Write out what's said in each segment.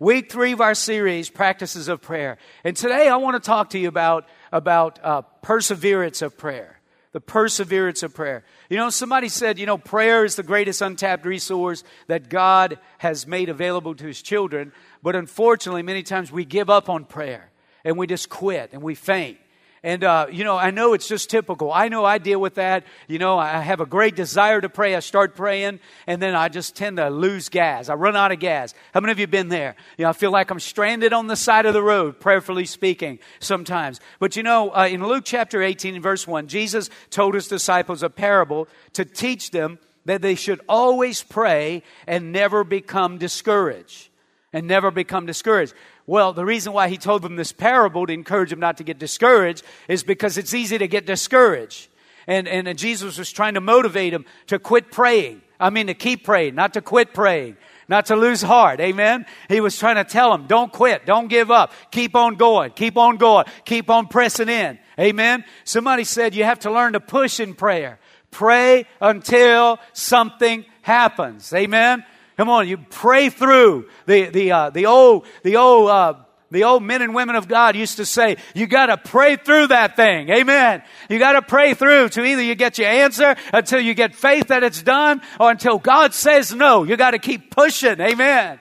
Week three of our series, Practices of Prayer. And today I want to talk to you about, about uh, perseverance of prayer. The perseverance of prayer. You know, somebody said, you know, prayer is the greatest untapped resource that God has made available to his children. But unfortunately, many times we give up on prayer and we just quit and we faint. And, uh, you know, I know it's just typical. I know I deal with that. You know, I have a great desire to pray. I start praying, and then I just tend to lose gas. I run out of gas. How many of you been there? You know, I feel like I'm stranded on the side of the road, prayerfully speaking, sometimes. But, you know, uh, in Luke chapter 18, verse 1, Jesus told his disciples a parable to teach them that they should always pray and never become discouraged. And never become discouraged. Well, the reason why he told them this parable to encourage them not to get discouraged is because it's easy to get discouraged. And, and Jesus was trying to motivate them to quit praying. I mean, to keep praying, not to quit praying, not to lose heart. Amen. He was trying to tell them, don't quit, don't give up, keep on going, keep on going, keep on pressing in. Amen. Somebody said you have to learn to push in prayer. Pray until something happens. Amen. Come on, you pray through. The, the, uh, the old, the old, uh, the old men and women of God used to say, you gotta pray through that thing. Amen. You gotta pray through to either you get your answer until you get faith that it's done or until God says no. You gotta keep pushing. Amen.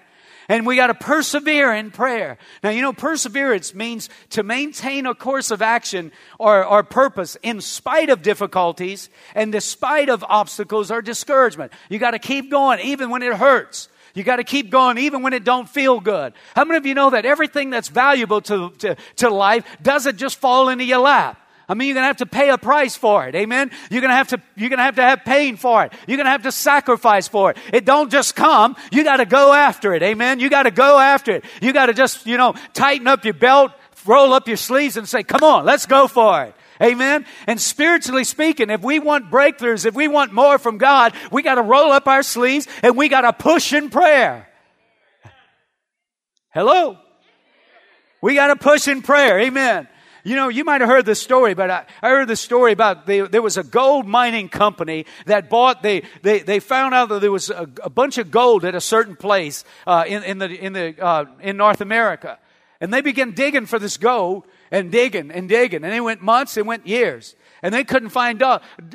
And we got to persevere in prayer. Now, you know, perseverance means to maintain a course of action or, or purpose in spite of difficulties and despite of obstacles or discouragement. You got to keep going even when it hurts. You got to keep going even when it don't feel good. How many of you know that everything that's valuable to, to, to life doesn't just fall into your lap? I mean, you're going to have to pay a price for it. Amen. You're going to have to, you're going to have to have pain for it. You're going to have to sacrifice for it. It don't just come. You got to go after it. Amen. You got to go after it. You got to just, you know, tighten up your belt, roll up your sleeves and say, come on, let's go for it. Amen. And spiritually speaking, if we want breakthroughs, if we want more from God, we got to roll up our sleeves and we got to push in prayer. Hello. We got to push in prayer. Amen. You know, you might have heard this story, but I, I heard this story about they, there was a gold mining company that bought, they, they, they found out that there was a, a bunch of gold at a certain place uh, in, in, the, in, the, uh, in North America. And they began digging for this gold and digging and digging. And they went months, they went years. And they couldn't find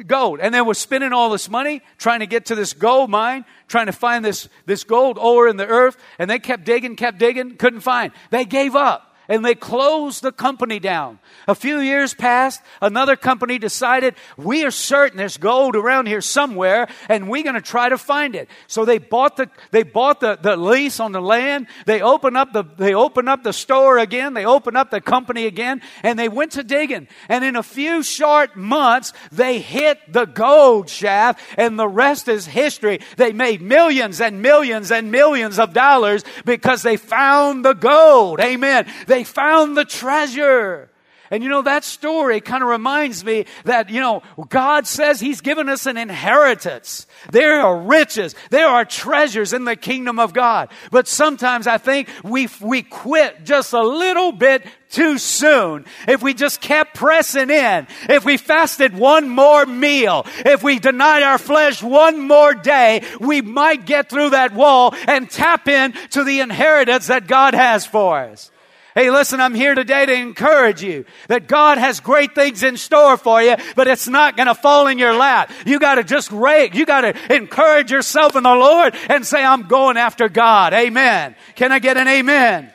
gold. And they were spending all this money trying to get to this gold mine, trying to find this, this gold ore in the earth. And they kept digging, kept digging, couldn't find. They gave up and they closed the company down. A few years passed, another company decided, we are certain there's gold around here somewhere, and we're going to try to find it. So they bought the, they bought the, the lease on the land, they opened up the, they opened up the store again, they opened up the company again, and they went to digging. And in a few short months, they hit the gold shaft, and the rest is history. They made millions and millions and millions of dollars because they found the gold. Amen. They found the treasure. And you know, that story kind of reminds me that, you know, God says He's given us an inheritance. There are riches. There are treasures in the kingdom of God. But sometimes I think we, we quit just a little bit too soon. If we just kept pressing in, if we fasted one more meal, if we denied our flesh one more day, we might get through that wall and tap in to the inheritance that God has for us. Hey, listen, I'm here today to encourage you that God has great things in store for you, but it's not going to fall in your lap. You got to just rake. You got to encourage yourself in the Lord and say, I'm going after God. Amen. Can I get an amen?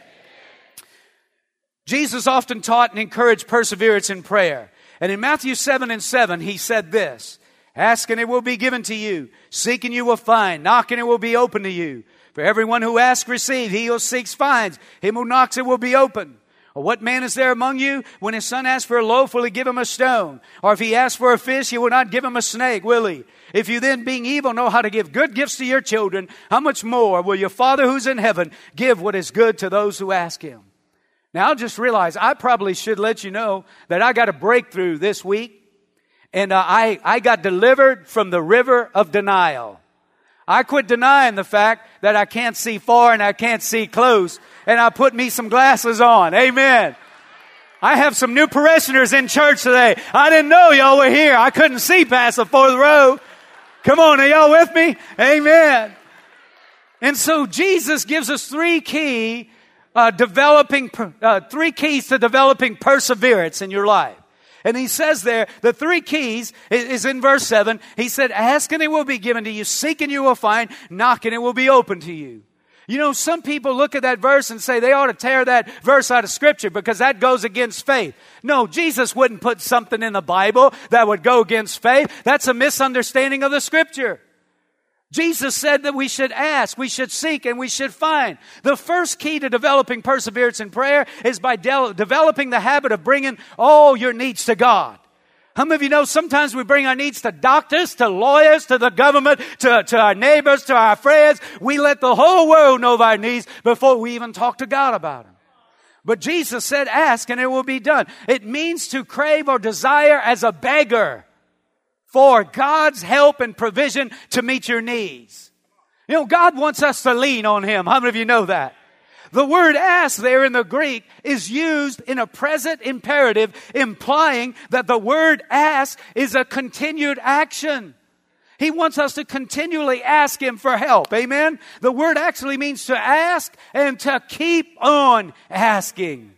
Jesus often taught and encouraged perseverance in prayer. And in Matthew 7 and 7, he said this, Ask and it will be given to you. Seek and you will find. Knock and it will be open to you. For everyone who asks receives, he who seeks finds, him who knocks it will be open. Or what man is there among you when his son asks for a loaf, will he give him a stone? Or if he asks for a fish, he will not give him a snake, will he? If you then, being evil, know how to give good gifts to your children, how much more will your Father who's in heaven give what is good to those who ask him? Now, I just realize I probably should let you know that I got a breakthrough this week, and uh, I, I got delivered from the river of denial. I quit denying the fact that I can't see far and I can't see close, and I put me some glasses on. Amen. I have some new parishioners in church today. I didn't know y'all were here. I couldn't see past the fourth row. Come on, are y'all with me? Amen. And so Jesus gives us three key uh, developing, uh, three keys to developing perseverance in your life. And he says there, the three keys is in verse 7. He said, Ask and it will be given to you, seek and you will find, knock and it will be open to you. You know, some people look at that verse and say they ought to tear that verse out of Scripture because that goes against faith. No, Jesus wouldn't put something in the Bible that would go against faith. That's a misunderstanding of the Scripture. Jesus said that we should ask, we should seek, and we should find. The first key to developing perseverance in prayer is by de- developing the habit of bringing all your needs to God. How many of you know sometimes we bring our needs to doctors, to lawyers, to the government, to, to our neighbors, to our friends. We let the whole world know of our needs before we even talk to God about them. But Jesus said, ask and it will be done. It means to crave or desire as a beggar for God's help and provision to meet your needs. You know, God wants us to lean on Him. How many of you know that? The word ask there in the Greek is used in a present imperative, implying that the word ask is a continued action. He wants us to continually ask Him for help. Amen? The word actually means to ask and to keep on asking.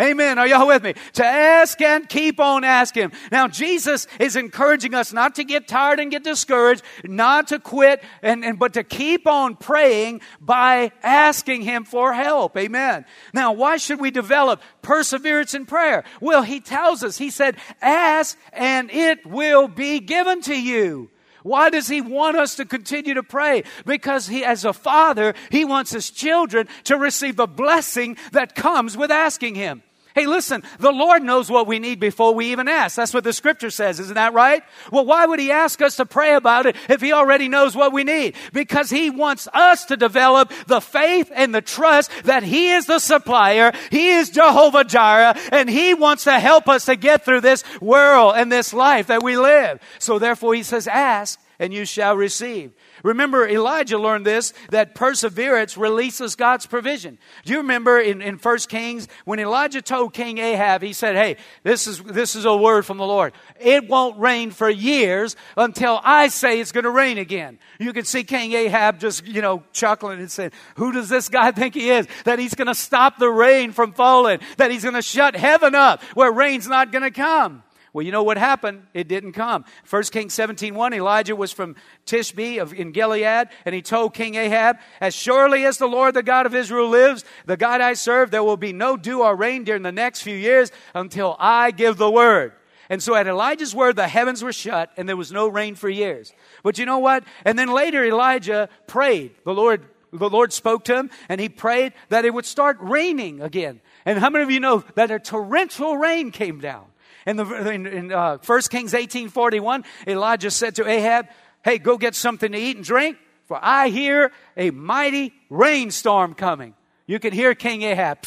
Amen. Are y'all with me? To ask and keep on asking. Now, Jesus is encouraging us not to get tired and get discouraged, not to quit, and, and but to keep on praying by asking Him for help. Amen. Now, why should we develop perseverance in prayer? Well, He tells us, He said, ask and it will be given to you. Why does he want us to continue to pray? Because he, as a father, he wants his children to receive the blessing that comes with asking him. Hey, listen, the Lord knows what we need before we even ask. That's what the scripture says, isn't that right? Well, why would He ask us to pray about it if He already knows what we need? Because He wants us to develop the faith and the trust that He is the supplier, He is Jehovah Jireh, and He wants to help us to get through this world and this life that we live. So therefore He says, ask and you shall receive. Remember, Elijah learned this, that perseverance releases God's provision. Do you remember in, in 1 Kings, when Elijah told King Ahab, he said, hey, this is, this is a word from the Lord. It won't rain for years until I say it's going to rain again. You can see King Ahab just, you know, chuckling and saying, who does this guy think he is? That he's going to stop the rain from falling, that he's going to shut heaven up where rain's not going to come. Well, you know what happened? It didn't come. 1 Kings 17 1, Elijah was from Tishbe of, in Gilead, and he told King Ahab, As surely as the Lord, the God of Israel, lives, the God I serve, there will be no dew or rain during the next few years until I give the word. And so at Elijah's word, the heavens were shut and there was no rain for years. But you know what? And then later Elijah prayed. The Lord, the Lord spoke to him and he prayed that it would start raining again. And how many of you know that a torrential rain came down? In, the, in, in uh, 1 Kings 18.41, Elijah said to Ahab, hey, go get something to eat and drink, for I hear a mighty rainstorm coming. You can hear King Ahab.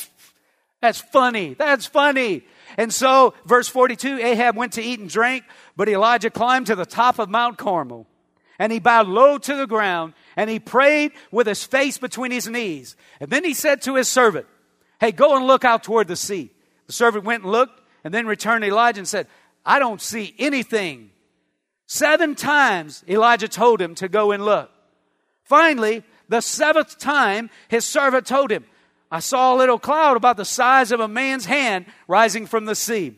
That's funny. That's funny. And so, verse 42, Ahab went to eat and drink, but Elijah climbed to the top of Mount Carmel, and he bowed low to the ground, and he prayed with his face between his knees. And then he said to his servant, Hey, go and look out toward the sea. The servant went and looked, and then returned Elijah and said, I don't see anything. Seven times Elijah told him to go and look. Finally, the seventh time, his servant told him, I saw a little cloud about the size of a man's hand rising from the sea.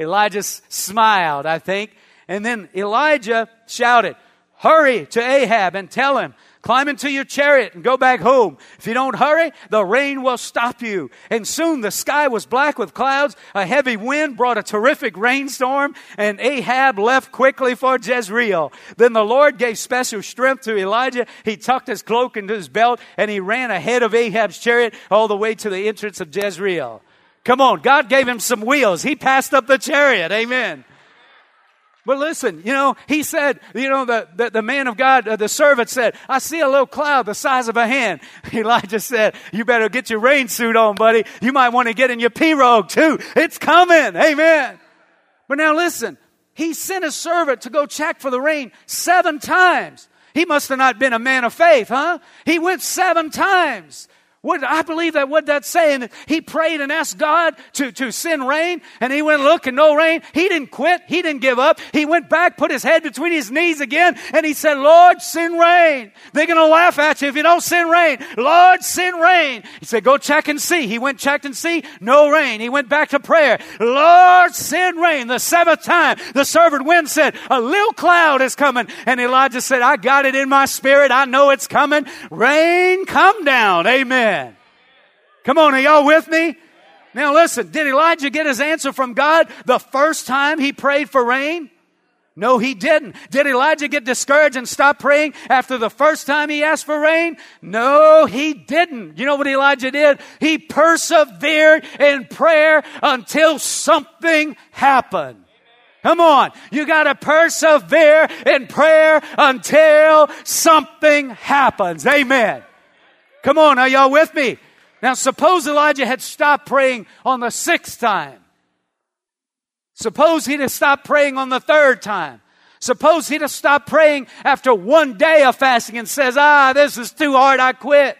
Elijah smiled, I think. And then Elijah shouted, Hurry to Ahab and tell him, Climb into your chariot and go back home. If you don't hurry, the rain will stop you. And soon the sky was black with clouds. A heavy wind brought a terrific rainstorm, and Ahab left quickly for Jezreel. Then the Lord gave special strength to Elijah. He tucked his cloak into his belt, and he ran ahead of Ahab's chariot all the way to the entrance of Jezreel. Come on, God gave him some wheels. He passed up the chariot. Amen. But listen, you know, he said, you know, the, the, the man of God, uh, the servant said, I see a little cloud the size of a hand. Elijah said, you better get your rain suit on, buddy. You might want to get in your pirogue too. It's coming. Amen. But now listen, he sent a servant to go check for the rain seven times. He must have not been a man of faith, huh? He went seven times. What, I believe that what that's saying, he prayed and asked God to, to send rain, and he went look and no rain. He didn't quit. He didn't give up. He went back, put his head between his knees again, and he said, Lord, send rain. They're going to laugh at you if you don't send rain. Lord, send rain. He said, go check and see. He went, checked and see, no rain. He went back to prayer. Lord, send rain. The seventh time, the servant wind said, a little cloud is coming. And Elijah said, I got it in my spirit. I know it's coming. Rain, come down. Amen. Come on, are y'all with me? Now listen, did Elijah get his answer from God the first time he prayed for rain? No, he didn't. Did Elijah get discouraged and stop praying after the first time he asked for rain? No, he didn't. You know what Elijah did? He persevered in prayer until something happened. Come on. You gotta persevere in prayer until something happens. Amen. Come on, are y'all with me? Now, suppose Elijah had stopped praying on the sixth time. Suppose he'd have stopped praying on the third time. Suppose he'd have stopped praying after one day of fasting and says, ah, this is too hard, I quit.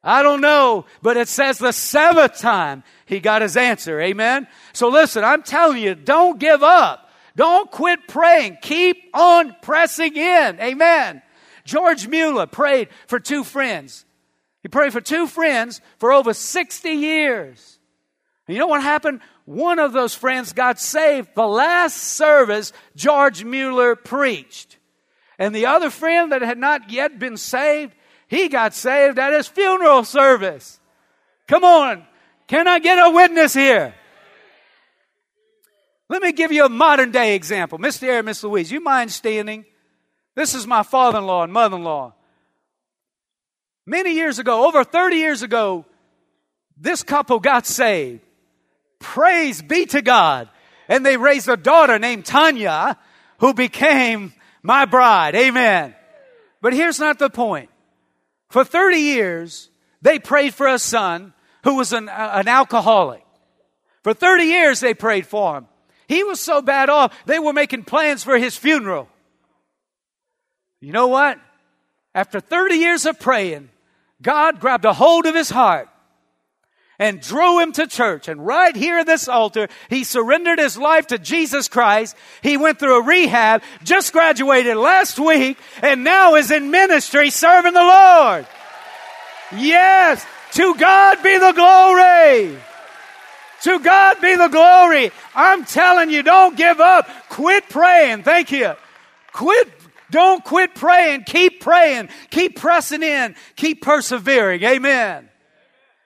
I don't know, but it says the seventh time he got his answer. Amen. So listen, I'm telling you, don't give up. Don't quit praying. Keep on pressing in. Amen. George Mueller prayed for two friends. He prayed for two friends for over 60 years. And you know what happened? One of those friends got saved the last service George Mueller preached. And the other friend that had not yet been saved, he got saved at his funeral service. Come on. Can I get a witness here? Let me give you a modern day example. Mr. Air, Miss Louise, you mind standing? This is my father in law and mother in law. Many years ago, over 30 years ago, this couple got saved. Praise be to God. And they raised a daughter named Tanya who became my bride. Amen. But here's not the point. For 30 years, they prayed for a son who was an, uh, an alcoholic. For 30 years, they prayed for him. He was so bad off, they were making plans for his funeral. You know what? After 30 years of praying, God grabbed a hold of his heart and drew him to church. And right here at this altar, he surrendered his life to Jesus Christ. He went through a rehab, just graduated last week, and now is in ministry serving the Lord. Yes, to God be the glory. To God be the glory. I'm telling you, don't give up. Quit praying. Thank you. Quit don't quit praying. Keep praying. Keep pressing in. Keep persevering. Amen.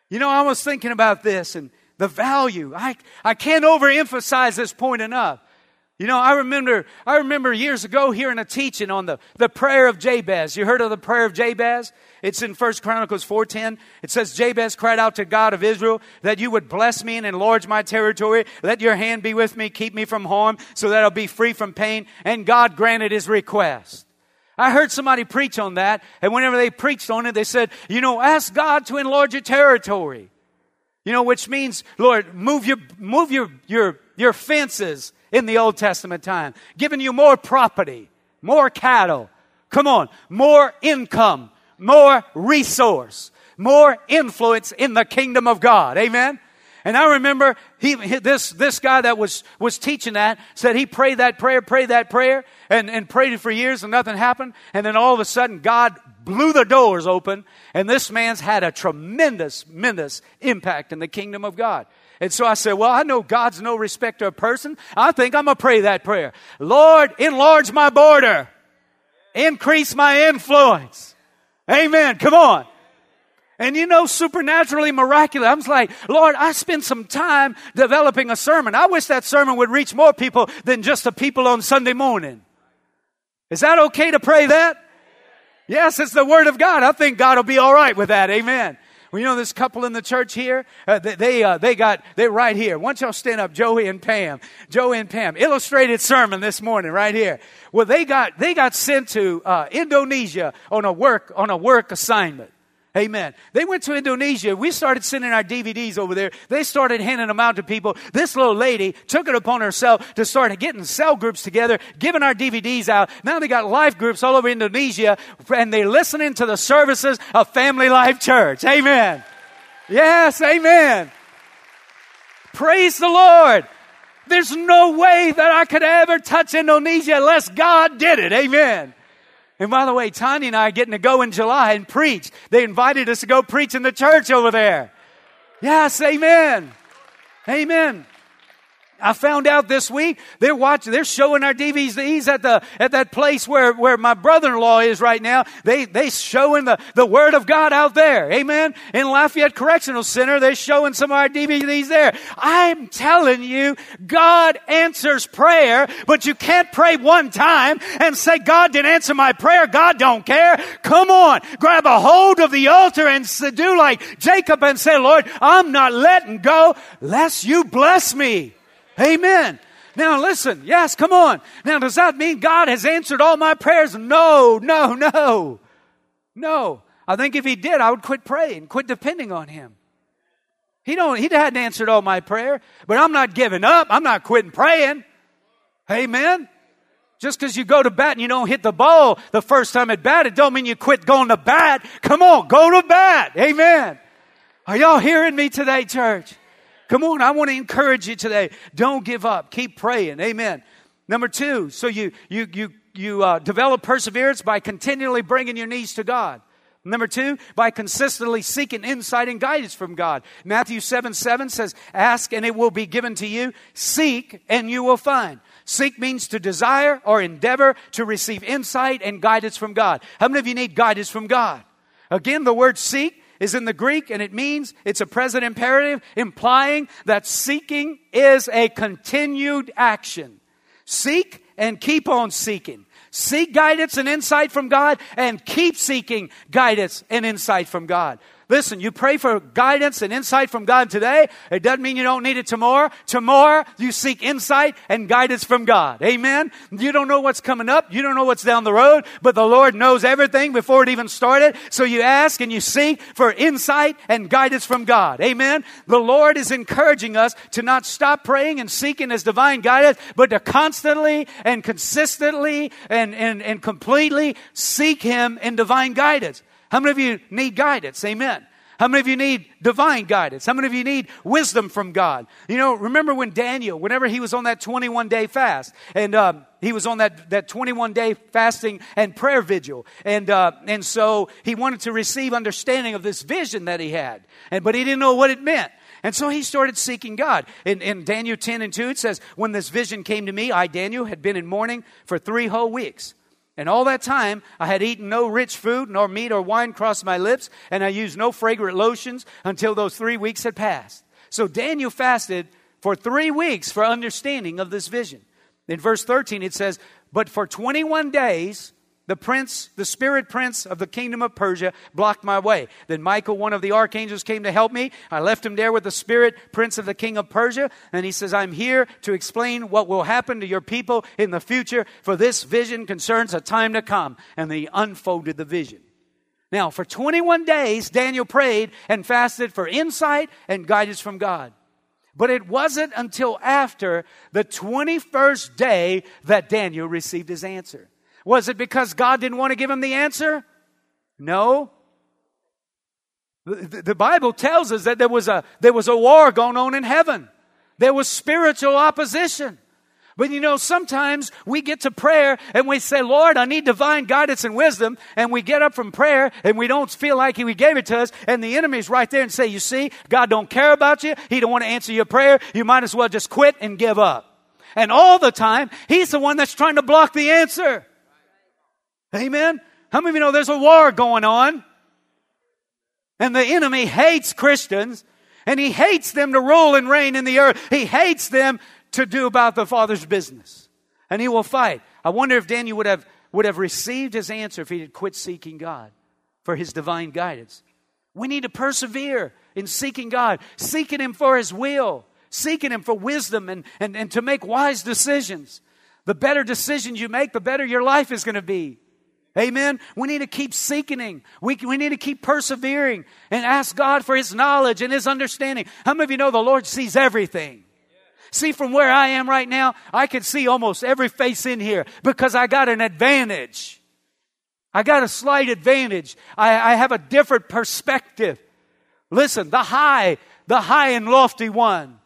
You know, I was thinking about this and the value. I, I can't overemphasize this point enough. You know, I remember, I remember years ago hearing a teaching on the, the prayer of Jabez. You heard of the prayer of Jabez? It's in First Chronicles 4.10. It says, Jabez cried out to God of Israel that you would bless me and enlarge my territory. Let your hand be with me, keep me from harm so that I'll be free from pain. And God granted his request. I heard somebody preach on that, and whenever they preached on it, they said, you know, ask God to enlarge your territory. You know, which means, Lord, move your, move your, your, your fences in the Old Testament time, giving you more property, more cattle. Come on, more income, more resource, more influence in the kingdom of God. Amen. And I remember he, this, this guy that was, was teaching that said he prayed that prayer, prayed that prayer, and, and prayed it for years and nothing happened. And then all of a sudden God blew the doors open and this man's had a tremendous, tremendous impact in the kingdom of God. And so I said, well, I know God's no respecter of person. I think I'm going to pray that prayer. Lord, enlarge my border. Increase my influence. Amen. Come on. And you know, supernaturally miraculous. I was like, Lord, I spent some time developing a sermon. I wish that sermon would reach more people than just the people on Sunday morning. Is that okay to pray that? Yes, it's the word of God. I think God will be all right with that. Amen. Well, you know this couple in the church here. Uh, they they, uh, they got they're right here. Don't y'all stand up, Joey and Pam? Joey and Pam, illustrated sermon this morning, right here. Well, they got they got sent to uh, Indonesia on a work on a work assignment. Amen. They went to Indonesia. We started sending our DVDs over there. They started handing them out to people. This little lady took it upon herself to start getting cell groups together, giving our DVDs out. Now they got life groups all over Indonesia, and they're listening to the services of Family Life Church. Amen. Yes, amen. Praise the Lord. There's no way that I could ever touch Indonesia unless God did it. Amen. And by the way, Tanya and I are getting to go in July and preach. They invited us to go preach in the church over there. Yes, amen. Amen. I found out this week they're watching, they're showing our DVDs at the at that place where, where my brother-in-law is right now. They they showing the, the word of God out there. Amen. In Lafayette Correctional Center, they're showing some of our DVDs there. I'm telling you, God answers prayer, but you can't pray one time and say, God didn't answer my prayer. God don't care. Come on, grab a hold of the altar and do like Jacob and say, Lord, I'm not letting go lest you bless me. Amen. Now listen, yes, come on. Now does that mean God has answered all my prayers? No, no, no. No. I think if he did, I would quit praying, quit depending on him. He don't he hadn't answered all my prayer, but I'm not giving up. I'm not quitting praying. Amen. Just because you go to bat and you don't hit the ball the first time at bat, it don't mean you quit going to bat. Come on, go to bat. Amen. Are y'all hearing me today, church? Come on, I want to encourage you today. Don't give up. Keep praying. Amen. Number two, so you you you you uh, develop perseverance by continually bringing your knees to God. Number two, by consistently seeking insight and guidance from God. Matthew 7 7 says, Ask and it will be given to you. Seek and you will find. Seek means to desire or endeavor to receive insight and guidance from God. How many of you need guidance from God? Again, the word seek is in the Greek and it means it's a present imperative implying that seeking is a continued action. Seek and keep on seeking. Seek guidance and insight from God and keep seeking guidance and insight from God. Listen, you pray for guidance and insight from God today. It doesn't mean you don't need it tomorrow. Tomorrow, you seek insight and guidance from God. Amen. You don't know what's coming up. You don't know what's down the road, but the Lord knows everything before it even started. So you ask and you seek for insight and guidance from God. Amen. The Lord is encouraging us to not stop praying and seeking His divine guidance, but to constantly and consistently and, and, and completely seek Him in divine guidance. How many of you need guidance? Amen. How many of you need divine guidance? How many of you need wisdom from God? You know, remember when Daniel, whenever he was on that 21 day fast, and um, he was on that, that 21 day fasting and prayer vigil, and uh, and so he wanted to receive understanding of this vision that he had, and but he didn't know what it meant. And so he started seeking God. In, in Daniel 10 and 2, it says, When this vision came to me, I, Daniel, had been in mourning for three whole weeks. And all that time, I had eaten no rich food, nor meat or wine crossed my lips, and I used no fragrant lotions until those three weeks had passed. So Daniel fasted for three weeks for understanding of this vision. In verse 13, it says, But for 21 days, the prince, the spirit prince of the kingdom of Persia, blocked my way. Then Michael, one of the archangels, came to help me. I left him there with the spirit prince of the king of Persia. And he says, I'm here to explain what will happen to your people in the future, for this vision concerns a time to come. And he unfolded the vision. Now, for 21 days, Daniel prayed and fasted for insight and guidance from God. But it wasn't until after the 21st day that Daniel received his answer. Was it because God didn't want to give him the answer? No. The, the, Bible tells us that there was, a, there was a war going on in heaven. There was spiritual opposition. But you know, sometimes we get to prayer and we say, Lord, I need divine guidance and wisdom. And we get up from prayer and we don't feel like He gave it to us. And the enemy's right there and say, you see, God don't care about you. He don't want to answer your prayer. You might as well just quit and give up. And all the time, He's the one that's trying to block the answer. Amen? How many of you know there's a war going on? And the enemy hates Christians and he hates them to rule and reign in the earth. He hates them to do about the Father's business. And he will fight. I wonder if Daniel would have, would have received his answer if he had quit seeking God for his divine guidance. We need to persevere in seeking God, seeking him for his will, seeking him for wisdom and, and, and to make wise decisions. The better decisions you make, the better your life is going to be. Amen. We need to keep seeking. We, we need to keep persevering and ask God for His knowledge and His understanding. How many of you know the Lord sees everything? See, from where I am right now, I can see almost every face in here because I got an advantage. I got a slight advantage. I, I have a different perspective. Listen, the high, the high and lofty one.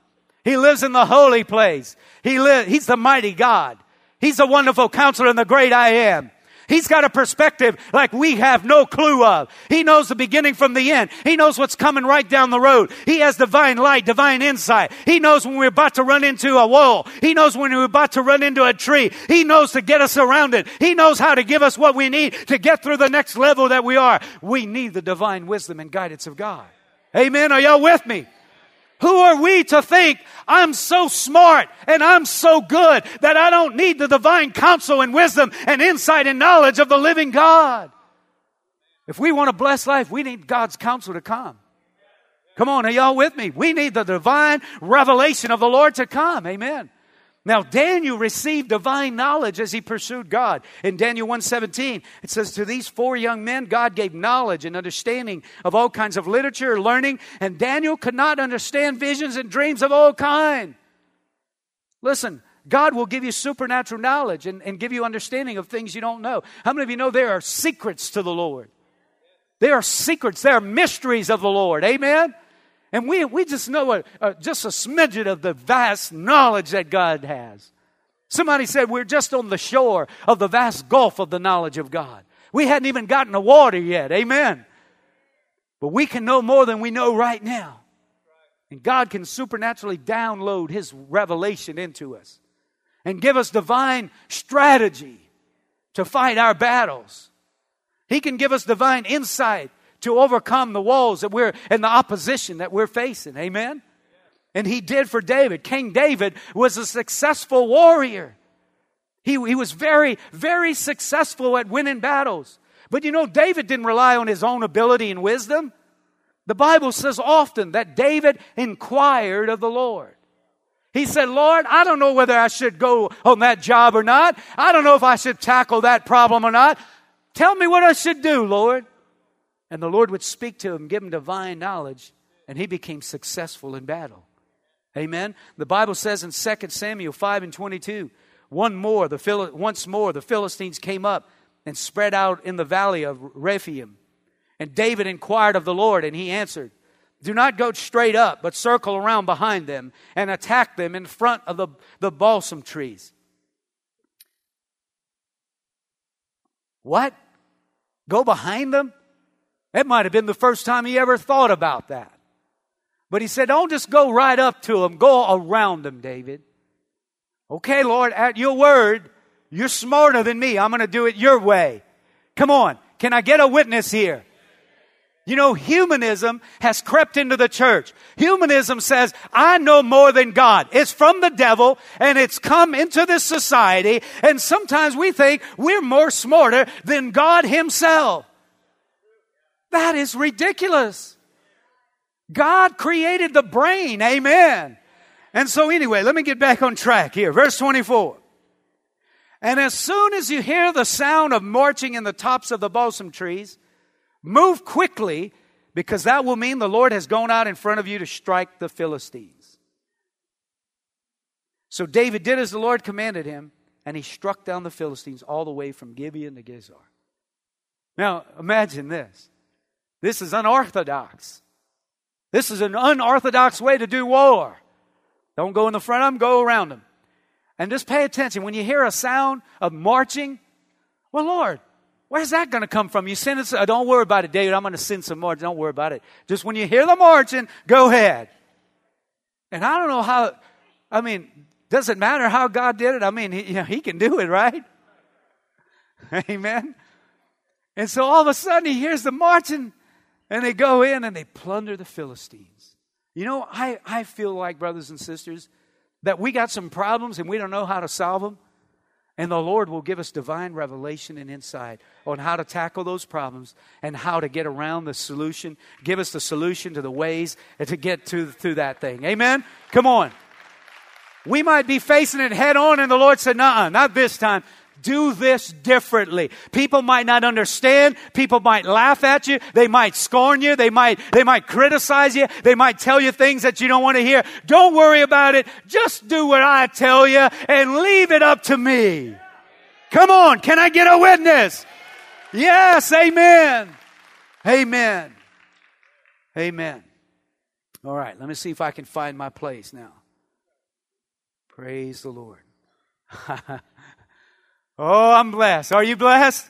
He lives in the holy place. He li- he's the mighty God. He's the wonderful counselor and the great I am. He's got a perspective like we have no clue of. He knows the beginning from the end. He knows what's coming right down the road. He has divine light, divine insight. He knows when we're about to run into a wall. He knows when we're about to run into a tree. He knows to get us surrounded. He knows how to give us what we need to get through the next level that we are. We need the divine wisdom and guidance of God. Amen. Are y'all with me? Who are we to think I'm so smart and I'm so good that I don't need the divine counsel and wisdom and insight and knowledge of the living God? If we want a blessed life, we need God's counsel to come. Come on, are y'all with me? We need the divine revelation of the Lord to come. Amen. Now Daniel received divine knowledge as he pursued God. In Daniel 1:17, it says to these four young men God gave knowledge and understanding of all kinds of literature, learning, and Daniel could not understand visions and dreams of all kind. Listen, God will give you supernatural knowledge and, and give you understanding of things you don't know. How many of you know there are secrets to the Lord? There are secrets, there are mysteries of the Lord. Amen. And we, we just know a, a, uh, just a smidget of the vast knowledge that God has. Somebody said we're just on the shore of the vast gulf of the knowledge of God. We hadn't even gotten the water yet. Amen. But we can know more than we know right now. And God can supernaturally download His revelation into us and give us divine strategy to fight our battles. He can give us divine insight to overcome the walls that we're and the opposition that we're facing. Amen. And he did for David. King David was a successful warrior. He, he was very, very successful at winning battles. But you know, David didn't rely on his own ability and wisdom. The Bible says often that David inquired of the Lord. He said, Lord, I don't know whether I should go on that job or not. I don't know if I should tackle that problem or not. Tell me what I should do, Lord. And the Lord would speak to him, give him divine knowledge, and he became successful in battle. Amen. The Bible says in 2 Samuel 5 and 22, one more, the Phil- once more the Philistines came up and spread out in the valley of Rephaim. And David inquired of the Lord, and he answered, Do not go straight up, but circle around behind them and attack them in front of the, the balsam trees. What? Go behind them? That might have been the first time he ever thought about that. But he said, Don't just go right up to them, go around them, David. Okay, Lord, at your word, you're smarter than me. I'm going to do it your way. Come on. Can I get a witness here? You know, humanism has crept into the church. Humanism says, I know more than God. It's from the devil and it's come into this society. And sometimes we think we're more smarter than God himself. That is ridiculous. God created the brain. Amen. And so, anyway, let me get back on track here. Verse 24. And as soon as you hear the sound of marching in the tops of the balsam trees, move quickly because that will mean the Lord has gone out in front of you to strike the Philistines. So David did as the Lord commanded him, and he struck down the Philistines all the way from Gibeon to Gezer. Now, imagine this. This is unorthodox. This is an unorthodox way to do war. Don't go in the front of them, go around them. And just pay attention. When you hear a sound of marching, well, Lord, where's that going to come from? You send it, uh, don't worry about it, David. I'm going to send some more. Don't worry about it. Just when you hear the marching, go ahead. And I don't know how, I mean, does it matter how God did it? I mean, he, you know, he can do it, right? Amen. And so all of a sudden he hears the marching and they go in and they plunder the Philistines. You know, I, I feel like, brothers and sisters, that we got some problems and we don't know how to solve them. And the Lord will give us divine revelation and insight on how to tackle those problems and how to get around the solution. Give us the solution to the ways to get to, to that thing. Amen? Come on. We might be facing it head on, and the Lord said, Nah, not this time. Do this differently. People might not understand. People might laugh at you. They might scorn you. They might, they might criticize you. They might tell you things that you don't want to hear. Don't worry about it. Just do what I tell you and leave it up to me. Come on. Can I get a witness? Yes. Amen. Amen. Amen. All right. Let me see if I can find my place now. Praise the Lord. oh, I'm blessed. Are you blessed?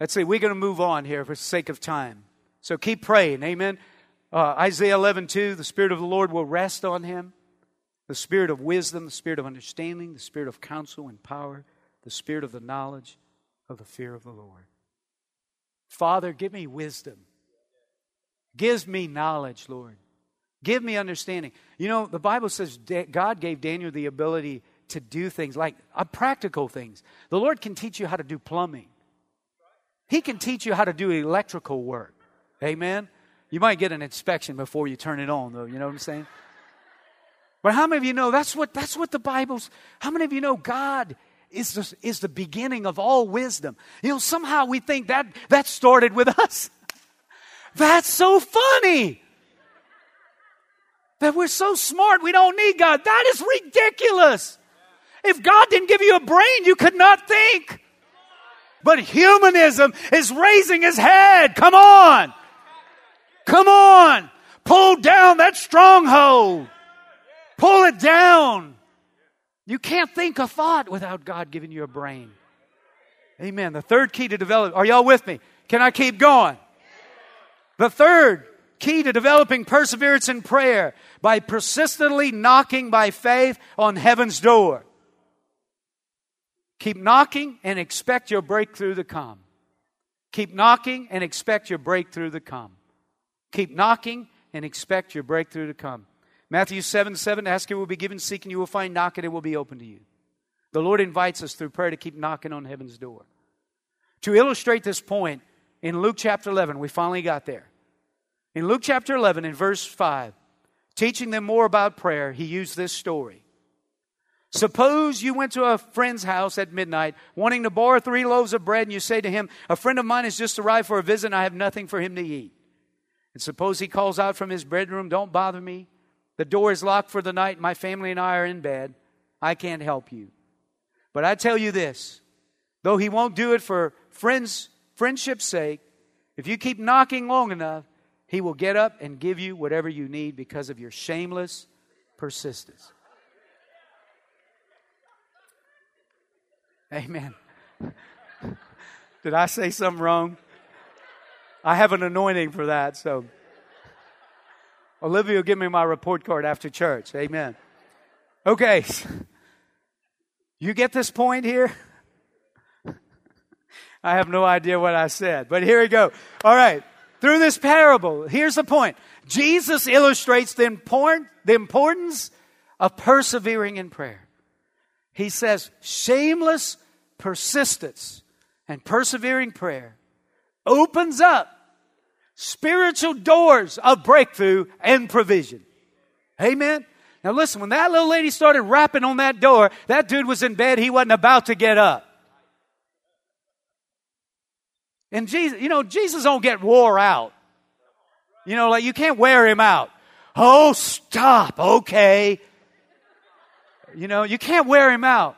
Let's see. We're going to move on here for the sake of time. So keep praying. Amen. Uh, Isaiah 11, 2, the Spirit of the Lord will rest on him. The Spirit of wisdom, the Spirit of understanding, the Spirit of counsel and power, the Spirit of the knowledge of the fear of the Lord. Father, give me wisdom. Give me knowledge, Lord. Give me understanding. You know, the Bible says God gave Daniel the ability to do things like uh, practical things. The Lord can teach you how to do plumbing, He can teach you how to do electrical work. Amen? You might get an inspection before you turn it on, though. You know what I'm saying? But how many of you know that's what, that's what the Bible's, how many of you know God is the, is the beginning of all wisdom? You know, somehow we think that that started with us. That's so funny that we're so smart we don't need God. That is ridiculous. If God didn't give you a brain, you could not think. But humanism is raising his head. Come on. Come on. Pull down that stronghold. Pull it down. You can't think a thought without God giving you a brain. Amen. The third key to develop. Are y'all with me? Can I keep going? The third key to developing perseverance in prayer by persistently knocking by faith on heaven's door. Keep knocking and expect your breakthrough to come. Keep knocking and expect your breakthrough to come. Keep knocking and expect your breakthrough to come. Matthew 7 7, ask it will be given, seek and you will find, knock and it will be open to you. The Lord invites us through prayer to keep knocking on heaven's door. To illustrate this point, in Luke chapter 11, we finally got there. In Luke chapter 11, in verse 5, teaching them more about prayer, he used this story. Suppose you went to a friend's house at midnight, wanting to borrow three loaves of bread, and you say to him, A friend of mine has just arrived for a visit, and I have nothing for him to eat. And suppose he calls out from his bedroom, Don't bother me. The door is locked for the night. My family and I are in bed. I can't help you. But I tell you this though he won't do it for friends, friendship's sake, if you keep knocking long enough, he will get up and give you whatever you need because of your shameless persistence. Amen. Did I say something wrong? I have an anointing for that, so. Olivia will give me my report card after church. Amen. Okay. You get this point here? I have no idea what I said, but here we go. All right through this parable. Here's the point Jesus illustrates the, important, the importance of persevering in prayer. He says, shameless persistence and persevering prayer opens up spiritual doors of breakthrough and provision. Amen. Now listen, when that little lady started rapping on that door, that dude was in bed. He wasn't about to get up. And Jesus, you know, Jesus don't get wore out. You know, like you can't wear him out. Oh, stop. Okay. You know, you can't wear him out.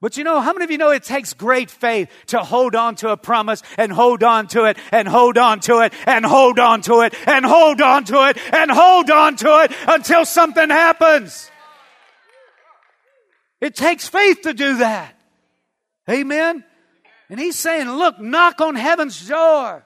But you know, how many of you know it takes great faith to hold on to a promise and hold on to it and hold on to it and hold on to it and hold on to it and hold on to it until something happens? It takes faith to do that. Amen. And he's saying, look, knock on heaven's door.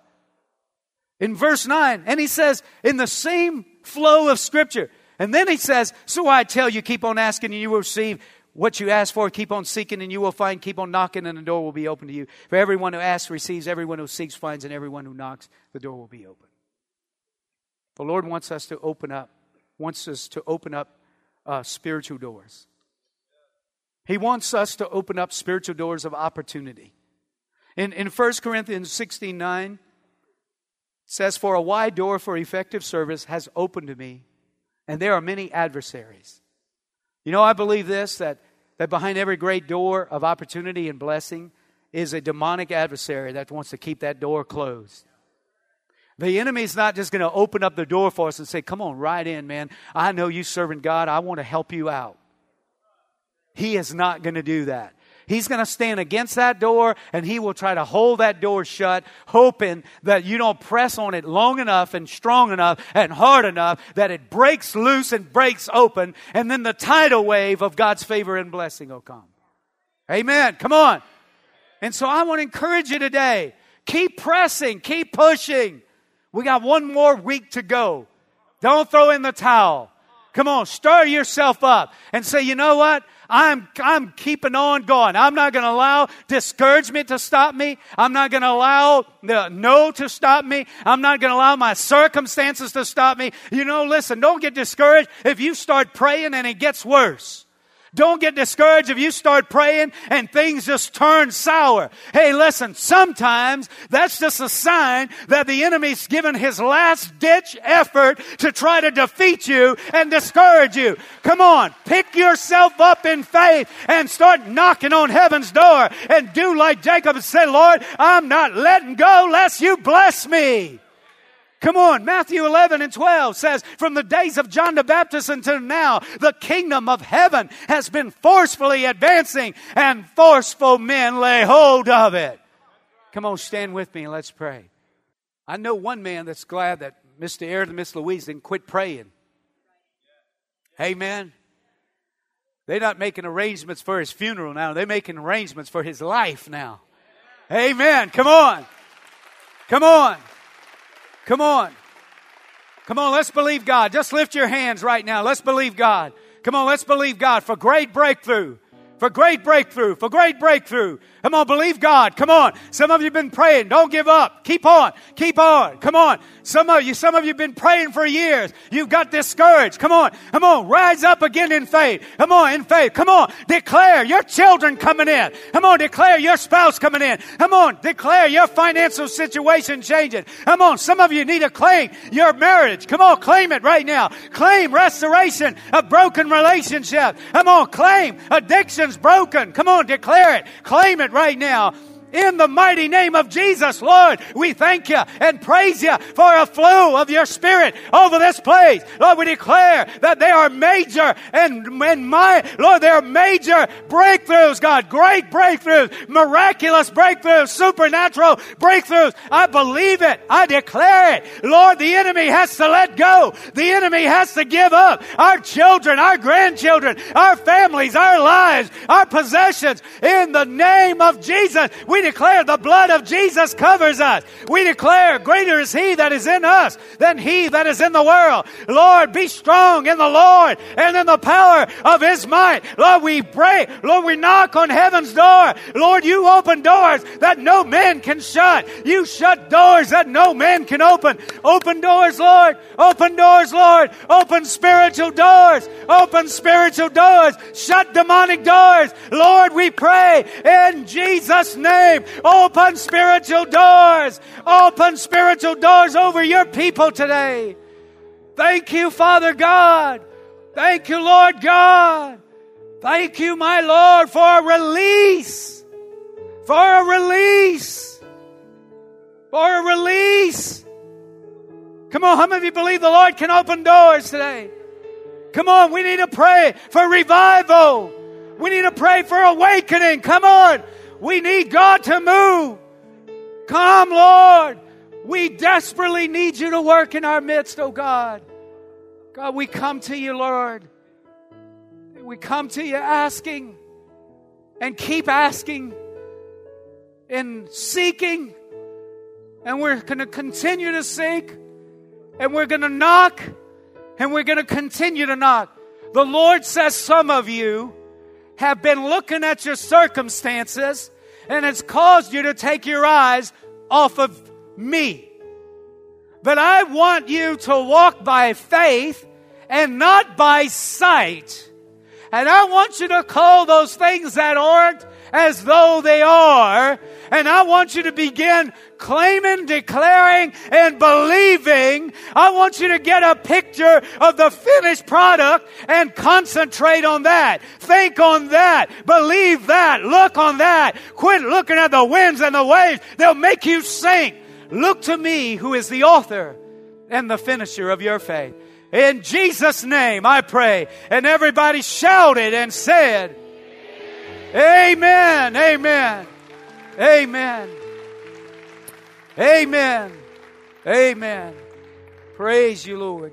In verse 9, and he says, in the same flow of scripture. And then he says, So I tell you, keep on asking and you will receive what you ask for. Keep on seeking and you will find. Keep on knocking and the door will be open to you. For everyone who asks receives, everyone who seeks finds, and everyone who knocks, the door will be open. The Lord wants us to open up, wants us to open up uh, spiritual doors. He wants us to open up spiritual doors of opportunity. In, in 1 Corinthians 16 9, says, For a wide door for effective service has opened to me, and there are many adversaries. You know, I believe this that that behind every great door of opportunity and blessing is a demonic adversary that wants to keep that door closed. The enemy's not just going to open up the door for us and say, Come on, right in, man. I know you serving God. I want to help you out. He is not going to do that. He's going to stand against that door and he will try to hold that door shut, hoping that you don't press on it long enough and strong enough and hard enough that it breaks loose and breaks open, and then the tidal wave of God's favor and blessing will come. Amen. Come on. And so I want to encourage you today keep pressing, keep pushing. We got one more week to go. Don't throw in the towel. Come on, stir yourself up and say, you know what? I'm, I'm keeping on going. I'm not going to allow discouragement to stop me. I'm not going to allow the no to stop me. I'm not going to allow my circumstances to stop me. You know, listen, don't get discouraged if you start praying and it gets worse. Don't get discouraged if you start praying and things just turn sour. Hey, listen, sometimes that's just a sign that the enemy's given his last ditch effort to try to defeat you and discourage you. Come on, pick yourself up in faith and start knocking on heaven's door and do like Jacob said, Lord, I'm not letting go lest you bless me. Come on, Matthew 11 and 12 says, From the days of John the Baptist until now, the kingdom of heaven has been forcefully advancing, and forceful men lay hold of it. Come on, stand with me and let's pray. I know one man that's glad that Mr. Aird and Miss Louise didn't quit praying. Amen. They're not making arrangements for his funeral now, they're making arrangements for his life now. Amen. Come on. Come on. Come on. Come on, let's believe God. Just lift your hands right now. Let's believe God. Come on, let's believe God for great breakthrough for great breakthrough, for great breakthrough. Come on, believe God. Come on. Some of you have been praying. Don't give up. Keep on. Keep on. Come on. Some of you, some of you have been praying for years. You've got discouraged. Come on. Come on. Rise up again in faith. Come on, in faith. Come on. Declare your children coming in. Come on. Declare your spouse coming in. Come on. Declare your financial situation changing. Come on. Some of you need to claim your marriage. Come on. Claim it right now. Claim restoration of broken relationship. Come on. Claim addictions broken. Come on, declare it. Claim it right now in the mighty name of Jesus, Lord, we thank you and praise you for a flow of your spirit over this place. Lord, we declare that they are major and, and my, Lord, they are major breakthroughs, God. Great breakthroughs, miraculous breakthroughs, supernatural breakthroughs. I believe it. I declare it. Lord, the enemy has to let go. The enemy has to give up. Our children, our grandchildren, our families, our lives, our possessions. In the name of Jesus, we declare the blood of Jesus covers us. We declare greater is he that is in us than he that is in the world. Lord, be strong in the Lord and in the power of his might. Lord, we pray. Lord, we knock on heaven's door. Lord, you open doors that no man can shut. You shut doors that no man can open. Open doors, Lord. Open doors, Lord. Open spiritual doors. Open spiritual doors. Shut demonic doors. Lord, we pray in Jesus' name name. Open spiritual doors. Open spiritual doors over your people today. Thank you, Father God. Thank you, Lord God. Thank you, my Lord, for a release. For a release. For a release. Come on, how many of you believe the Lord can open doors today? Come on, we need to pray for revival. We need to pray for awakening. Come on. We need God to move. Come, Lord. We desperately need you to work in our midst, oh God. God, we come to you, Lord. We come to you asking and keep asking and seeking. And we're going to continue to seek and we're going to knock and we're going to continue to knock. The Lord says some of you have been looking at your circumstances and it's caused you to take your eyes off of me. But I want you to walk by faith and not by sight. And I want you to call those things that aren't as though they are. And I want you to begin claiming, declaring, and believing. I want you to get a picture of the finished product and concentrate on that. Think on that. Believe that. Look on that. Quit looking at the winds and the waves. They'll make you sink. Look to me, who is the author and the finisher of your faith. In Jesus' name, I pray. And everybody shouted and said, Amen, amen, amen, amen, amen. Praise you, Lord.